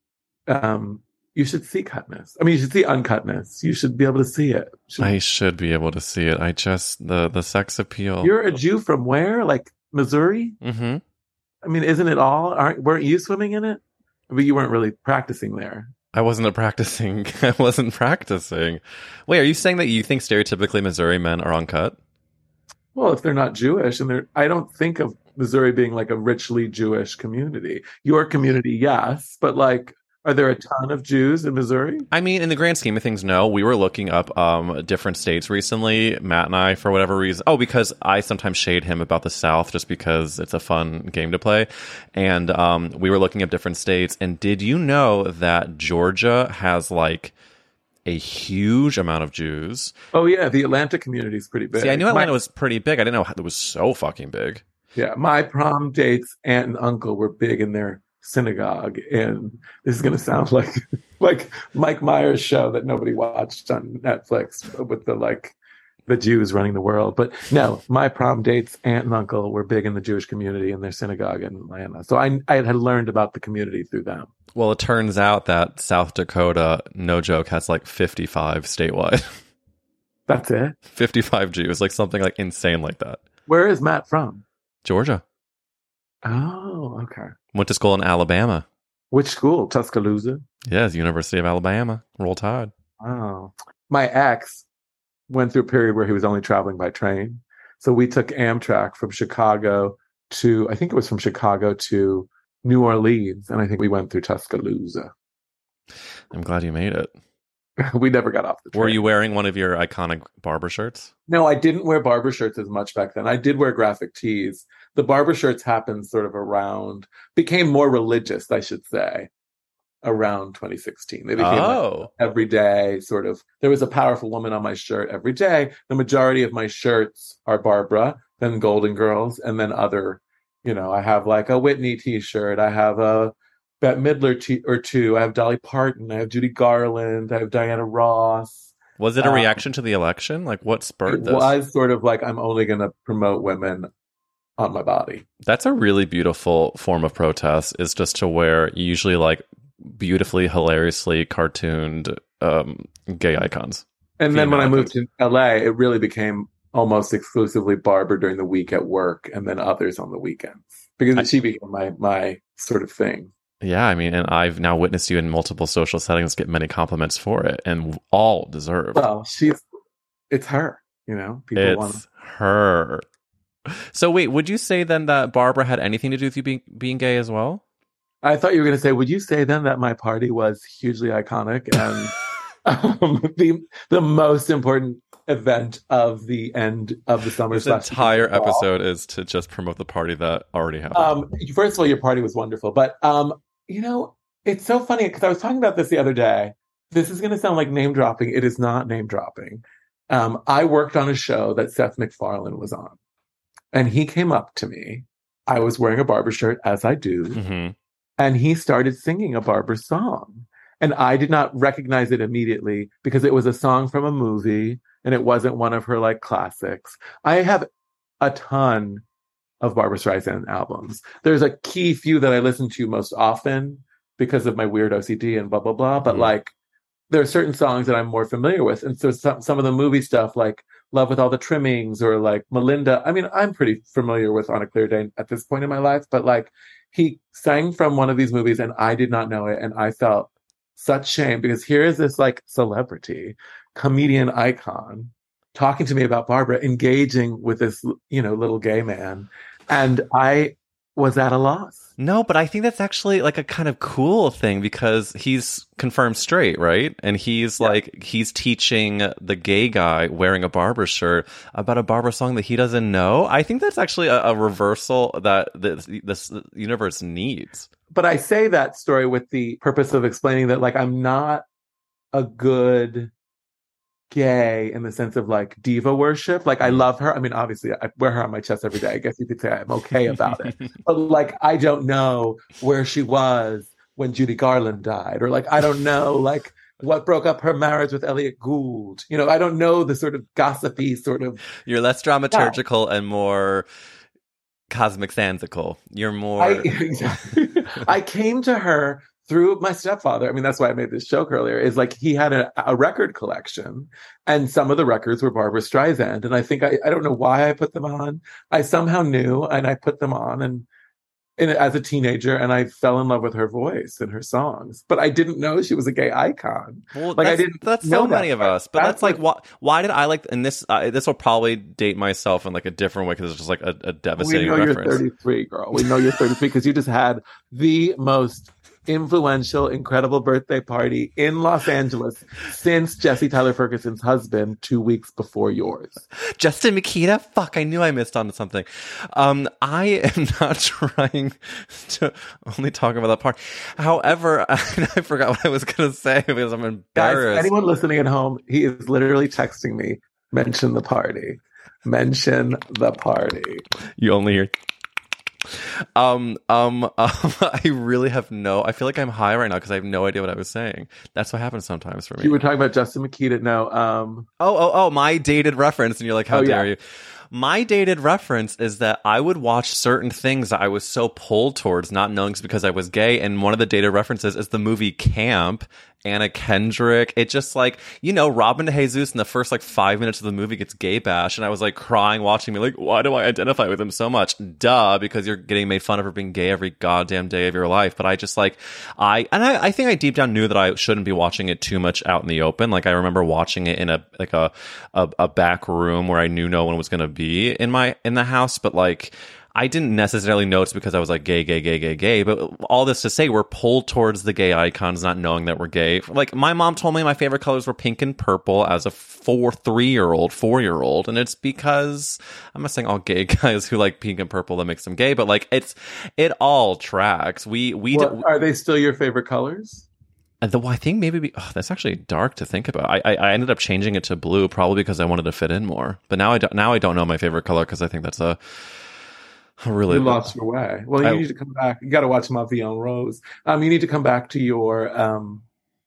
um, you should see cutness. I mean, you should see uncutness. You should be able to see it. Should- I should be able to see it. I just the the sex appeal. You're a Jew from where? Like Missouri? hmm I mean, isn't it all? Aren't weren't you swimming in it? But you weren't really practicing there. I wasn't practicing. I wasn't practicing. Wait, are you saying that you think stereotypically Missouri men are uncut? Well, if they're not Jewish, and they're, I don't think of Missouri being like a richly Jewish community. Your community, yes, but like, are there a ton of Jews in Missouri? I mean, in the grand scheme of things, no. We were looking up um, different states recently, Matt and I, for whatever reason. Oh, because I sometimes shade him about the South just because it's a fun game to play. And um, we were looking up different states. And did you know that Georgia has like a huge amount of Jews? Oh yeah, the Atlanta community is pretty big. See, I knew My- Atlanta was pretty big. I didn't know it was so fucking big. Yeah, my prom dates aunt and uncle were big in their synagogue, and this is going to sound like like Mike Myers' show that nobody watched on Netflix with the like the Jews running the world. But no, my prom dates aunt and uncle were big in the Jewish community in their synagogue in Atlanta, so I I had learned about the community through them. Well, it turns out that South Dakota, no joke, has like 55 statewide. That's it. 55 Jews, like something like insane like that. Where is Matt from? Georgia. Oh, okay. Went to school in Alabama. Which school? Tuscaloosa. Yes, University of Alabama. Roll Tide. Oh, my ex went through a period where he was only traveling by train. So we took Amtrak from Chicago to, I think it was from Chicago to New Orleans. And I think we went through Tuscaloosa. I'm glad you made it. we never got off the train. Were you wearing one of your iconic Barbra shirts? No, I didn't wear Barbra shirts as much back then. I did wear graphic tees. The Barbra shirts happened sort of around, became more religious, I should say, around 2016. They became like, Oh, every day sort of there was a powerful woman on my shirt every day the majority of my shirts are Barbra then golden girls and then other you know i have like a whitney t-shirt i have a bette midler t- or two i have dolly parton i have judy garland i have diana ross was it a Um, reaction to the election? Like, what it spurred this? Well I was sort of like i'm only going to promote women on my body That's a really beautiful form of protest. Is just to wear usually like beautifully, hilariously cartooned um, gay icons. and then when i moved to la it really became almost exclusively Barbra during the week at work and then others on the weekends because I- she became my my sort of thing Yeah, I mean, and I've now witnessed you in multiple social settings get many compliments for it, and all deserved. Well, she's it's her. You know, people want it's want. her. So wait, would you say then that Barbra had anything to do with you being being gay as well? I thought you were going to say, would you say then that my party was hugely iconic and um, the the most important event of the end of the summer? This entire episode is to just promote the party that already happened. Um, first of all, your party was wonderful, but um, you know, it's so funny because I was talking about this the other day. This is going to sound like name dropping. It is not name dropping. Um, I worked on a show that Seth MacFarlane was on, and he came up to me. I was wearing a Barbra shirt, as I do, hmm and he started singing a Barbra song. And I did not recognize it immediately because it was a song from a movie and it wasn't one of her like classics. I have a ton of Barbra Streisand albums. There's a key few that I listen to most often because of my weird OCD and blah, blah, blah. But Mhm. like, there are certain songs that I'm more familiar with. And so some, some of the movie stuff, like Love with All the Trimmings or like Melinda, I mean, I'm pretty familiar with On a Clear Day at this point in my life, but like, he sang from one of these movies and I did not know it. And I felt such shame because here is this like celebrity, comedian icon talking to me about Barbra, engaging with this, you know, little gay man. And I was at a loss. No, but I think that's actually like a kind of cool thing because he's confirmed straight, right? And he's like he's teaching the gay guy wearing a Barbra shirt about a Barbra song that he doesn't know. I think that's actually a, a reversal that this, this universe needs. But I say that story with the purpose of explaining that like I'm not a good gay in the sense of like diva worship. Like I love her. I mean, obviously I wear her on my chest every day. I guess you could say I'm okay about it. but like I don't know where she was when Judy Garland died, or like I don't know like what broke up her marriage with Elliot Gould. You know, I don't know the sort of gossipy sort of You're less dramaturgical and more cosmic sansical. You're more I, I came to her through my stepfather. I mean, that's why I made this joke earlier. Is like he had a, a record collection, and some of the records were Barbra Streisand. And I think I, I don't know why I put them on. I somehow knew, and I put them on, and, and as a teenager, and I fell in love with her voice and her songs. But I didn't know she was a gay icon. Well, Like, I didn't That's so that many of us, but that's, That's like why? Why did I like? And this, uh, this will probably date myself in like a different way because it's just like a, a We devastating know reference. you're 33, girl. We know you're 33 because you just had the most influential, incredible birthday party in Los Angeles since Jesse Tyler Ferguson's husband two weeks before yours. Justin Mikita? Fuck, I knew I missed on something. Um, I am not trying to only talk about that part. However, I, forgot what I was going to say because I'm embarrassed. Guys, embarrassed. anyone listening at home, he is literally texting me, mention the party. Mention the party. you only hear. Um, um, um, I really have no. I feel like I'm high right now because I have no idea what I was saying. That's what happens sometimes for me. You were talking about Justin Mikita. No, um, Oh, oh, oh, my dated reference. And you're like, how Oh, yeah. dare you? My dated reference is that I would watch certain things that I was so pulled towards, not knowing it's because I was gay. And one of the dated references is the movie Camp, Anna Kendrick. It just like, you know, Robin DeJesus in the first like five minutes of the movie gets gay bash. And I was like crying watching me, like, why do I identify with him so much? Duh, because you're getting made fun of for being gay every goddamn day of your life. But I just like, I, and I, I think I deep down knew that I shouldn't be watching it too much out in the open. Like I remember watching it in a, like a, a, a back room where I knew no one was going to be in my, in the house. But like, I didn't necessarily know it's because I was like gay, gay, gay, gay, gay. But all this to say, we're pulled towards the gay icons, not knowing that we're gay. Like my mom told me my favorite colors were pink and purple as a four, three year old, four year old, and it's because I'm not saying all gay guys who like pink and purple that makes them gay, but like it's it all tracks. We we d- are they still your favorite colors? and the I think maybe be, oh, that's actually dark to think about. I, I I ended up changing it to blue probably because I wanted to fit in more. But now I don't now I don't know my favorite color because I think that's a really You lost your way. Well, you I- need to come back. You got to watch Ma Vie en Rose. Um, you need to come back to your um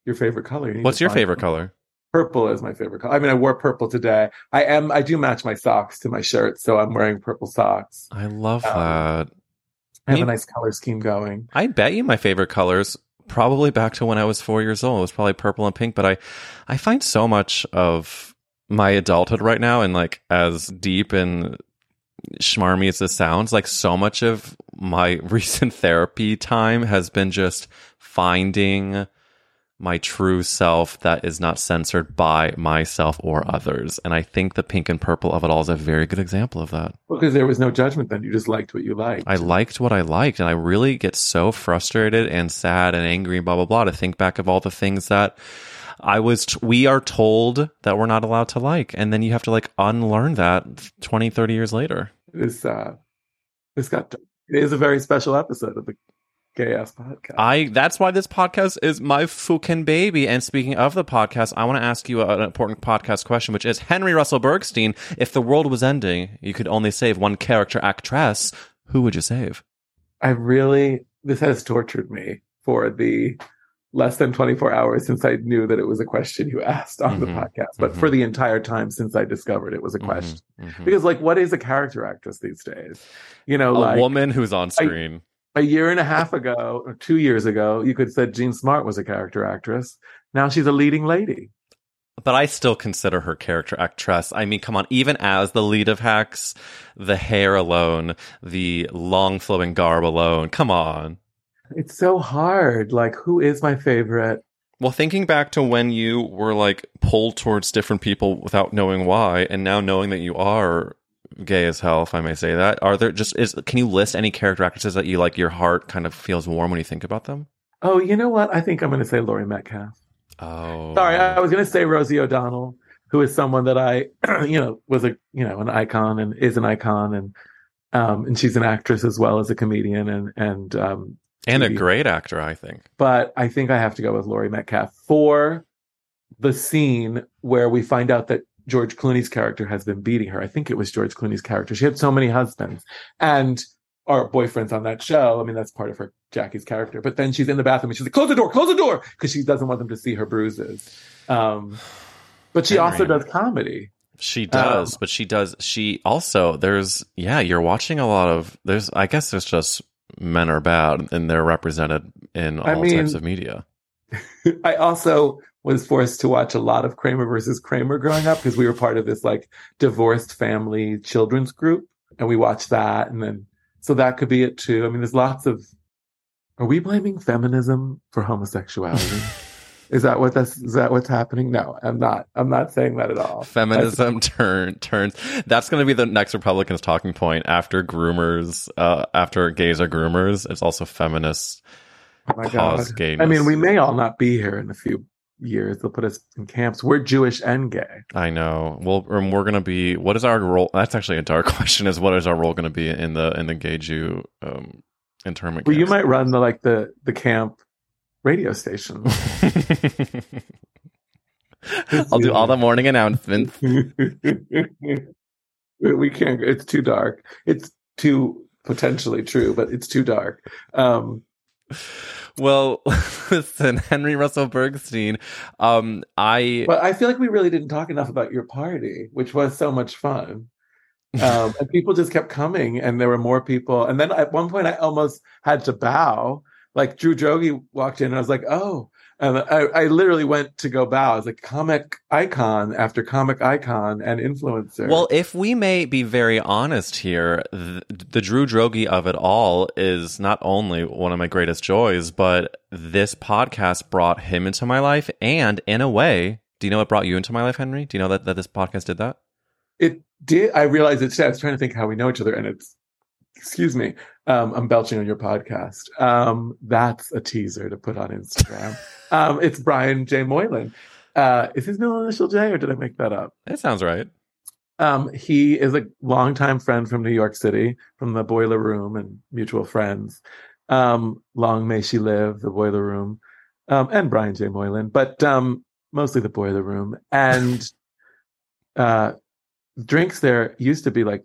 your favorite color. You What's your favorite favorle color? Purple is my favorite color. I mean, I wore purple today. I am. I do match my socks to my shirt, so I'm wearing purple socks. I love Um, that. I have a nice color scheme going. I bet you my favorite colors probably back to when I was four years old. It was probably purple and pink, but I, I find so much of my adulthood right now and like as deep and schmarmy as this sounds, like so much of my recent therapy time has been just finding my true self that is not censored by myself or others. And I think the pink and purple of it all is a very good example of that. Well, Because there was no judgment then. You just liked what you liked. I liked what I liked, and I really get so frustrated and sad and angry and blah, blah, blah to think back of all the things that I was, t- we are told that we're not allowed to like. And then you have to like unlearn that 20, 30 years later. It's, uh, it's got. It is a very special episode of the gay ass podcast. I that's why this podcast is my fucking baby. And speaking of the podcast, I want to ask you an important podcast question, which is Henry Russell Bergstein. If the world was ending, you could only save one character actress. Who would you save? I really, this has tortured me for the less than 24 hours since I knew that it was a question you asked on the Mhm, podcast, but mhm. for the entire time since I discovered it was a question. Mhm. Because, like, what is a character actress these days? You know, a like woman who's on screen. a year and a half ago or two years ago, you could have said Jean Smart was a character actress. Now she's a leading lady. but I still consider her character actress. I mean, come on, even as the lead of Hacks, the hair alone, the long flowing garb alone, come on. It's so hard. Like, who is my favorite? Well, thinking back to when you were like pulled towards different people without knowing why, and now knowing that you are gay as hell, if I may say that, are there just is can you list any character actresses that you like your heart kind of feels warm when you think about them? Oh, you know what? I think I'm going to say Laurie Metcalf. Oh, Sorry, I was going to say Rosie O'Donnell, who is someone that I, you know, was a you know an icon and is an icon, and um, and she's an actress as well as a comedian, and and um, and a great actor, I think. but I think I have to go with Laurie Metcalf for the scene where we find out that George Clooney's character has been beating her. I think it was George Clooney's character. She had so many husbands and our boyfriends on that show. I mean, that's part of her Jackie's character. But then she's in the bathroom and she's like, "Close the door, close the door," because she doesn't want them to see her bruises. Um, but she also does comedy. She does, Um, but she does. She also there's yeah. You're watching a lot of there's. I guess there's just men are bad and they're represented in all I mean- types of media. I also was forced to watch a lot of Kramer versus Kramer growing up because we were part of this like divorced family children's group and we watched that and then so that could be it too. I mean there's lots of are we blaming feminism for homosexuality? is that what that's is that what's happening? No, I'm not. I'm not saying that at all. Feminism turn turns. That's going to be the next Republicans talking point after groomers. Uh, after gays are groomers, it's also feminists. Oh my cause God. gayness. I mean, we may all not be here in a few years. They'll put us in camps. We're Jewish and gay. I know. Well, um, we're going to be. What is our role? That's actually a dark question. Is what is our role going to be in the in the gay Jew um, internment? Well, you might run the like the the camp radio station. I'll do all the morning announcements. we can't. It's too dark. It's too potentially true, but it's too dark. Um, Well, listen, Henry Russell Bergstein. Um, I but I feel like we really didn't talk enough about your party, which was so much fun. Um, and people just kept coming, and there were more people. And then at one point, I almost had to bow. Like Drew Droege walked in, and I was like, "Oh!" And I, I literally went to go bow. I was like, "Comic icon after comic icon and influencer." Well, if we may be very honest here, the, the Drew Droege of it all is not only one of my greatest joys, but this podcast brought him into my life. And in a way, do you know what brought you into my life, Henry? Do you know that, that this podcast did that? it did. I realized it's. I was trying to think how we know each other, and it's. Excuse me. Um, I'm belching on your podcast. Um, that's a teaser to put on Instagram. um, it's Brian J. Moylan. Uh, is his middle initial J, or did I make that up? It sounds right. Um, he is a longtime friend from New York City, from the Boiler Room and mutual friends. Um, long may she live, the Boiler Room, um, and Brian J. Moylan, but um, mostly the Boiler Room. And uh, drinks there used to be like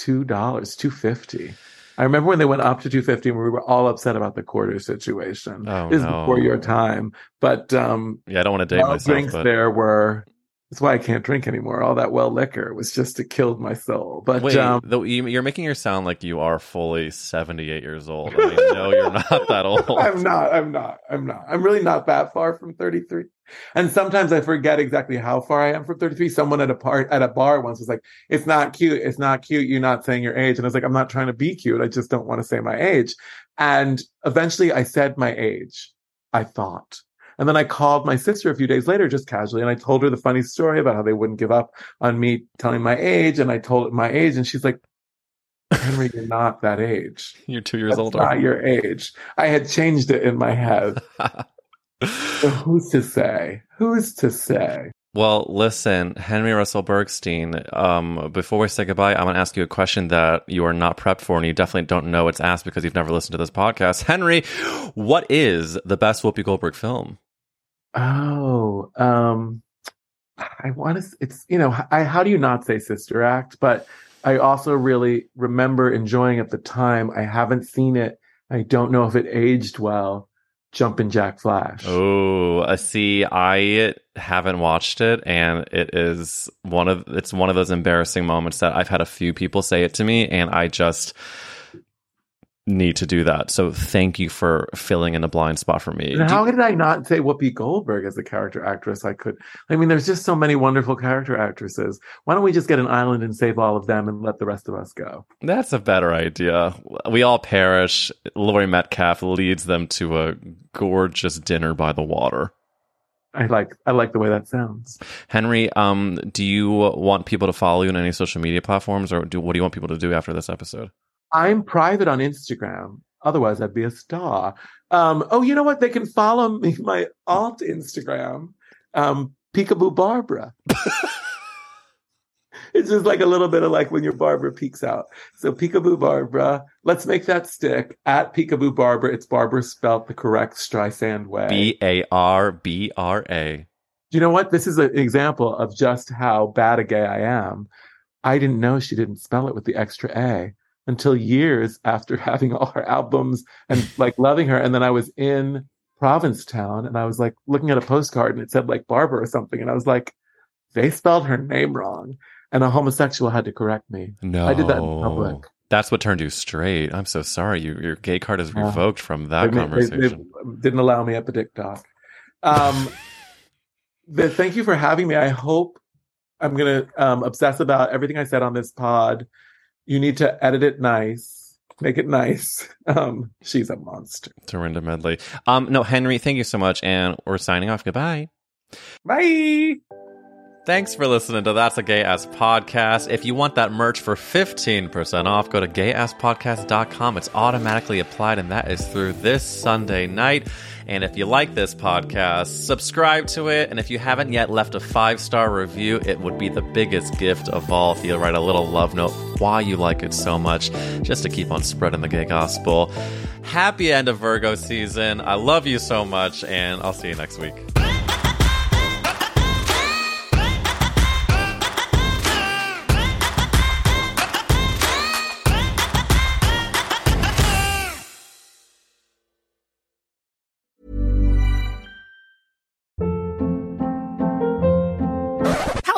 two dollars, two fifty. I remember when they went up to two fifty, and we were all upset about the quarter situation. Oh, this is before your time, but um, Yeah, I don't want to date myself, drinks but there were That's why I can't drink anymore. All that well liquor was just to kill my soul. But Wait, um, you, you're making her sound like you are fully 78 years old. I mean, no, you're not that old. I'm not. I'm not. I'm not. I'm really not that far from 33. And sometimes I forget exactly how far I am from 33. Someone at a part at a bar once was like, "It's not cute. It's not cute. You're not saying your age." And I was like, "I'm not trying to be cute. I just don't want to say my age." And eventually, I said my age. I thought. And then I called my sister a few days later, just casually, and I told her the funny story about how they wouldn't give up on me telling my age. And I told my age, and she's like, Henry, you're not that age. You're two years That's older. Not your age. I had changed it in my head. so who's to say? Who's to say? Well, listen, Henry Russell Bergstein, um, before we say goodbye, I'm going to ask you a question that you are not prepped for, and you definitely don't know it's asked because you've never listened to this podcast. Henry, what is the best Whoopi Goldberg film? Oh, um, I want to. It's you know, I how do you not say Sister Act? But I also really remember enjoying at the time. I haven't seen it. I don't know if it aged well. Jumpin' Jack Flash. Oh, uh, see, I haven't watched it, and it is one of it's one of those embarrassing moments that I've had a few people say it to me, and I just need to do that. So thank you for filling in a blind spot for me. And how did I not say Whoopi Goldberg as a character actress? I could. I mean, there's just so many wonderful character actresses. Why don't we just get an island and save all of them and let the rest of us go? That's a better idea. We all perish. Laurie Metcalf leads them to a gorgeous dinner by the water. I like. I like the way that sounds. Henry, um, do you want people to follow you on any social media platforms, or do what do you want people to do after this episode? I'm private on Instagram. Otherwise, I'd be a star. Um, oh, you know what? They can follow me, my alt Instagram, um, Peekaboo Barbra. it's just like a little bit of like when your Barbra peeks out. So Peekaboo Barbra, let's make that stick at Peekaboo Barbra. It's Barbra spelt the correct Streisand way. B A R B R A. Do you know what? This is an example of just how bad a gay I am. I didn't know she didn't spell it with the extra A until years after having all her albums and like loving her. And then I was in Provincetown and I was like looking at a postcard and it said like Barbara or something. And I was like, they spelled her name wrong. And a homosexual had to correct me. No, I did that in public. That's what turned you straight. I'm so sorry. You, your gay card is revoked from that They- they- conversation. they didn't allow me at the Dick Dock. Um, the, thank you for having me. I hope I'm going to um, obsess about everything I said on this pod. You need to edit it nice, make it nice. Um, she's a monster. Dorinda Medley. Um, no, Henry, thank you so much, and we're signing off. Goodbye. Bye. Thanks for listening to That's a Gay Ass Podcast. If you want that merch for 15% off, go to gayasspodcast.com. It's automatically applied, and that is through this Sunday night. And if you like this podcast, subscribe to it. And if you haven't yet left a five star review, it would be the biggest gift of all if you write a little love note why you like it so much, just to keep on spreading the gay gospel. Happy end of Virgo season. I love you so much, and I'll see you next week.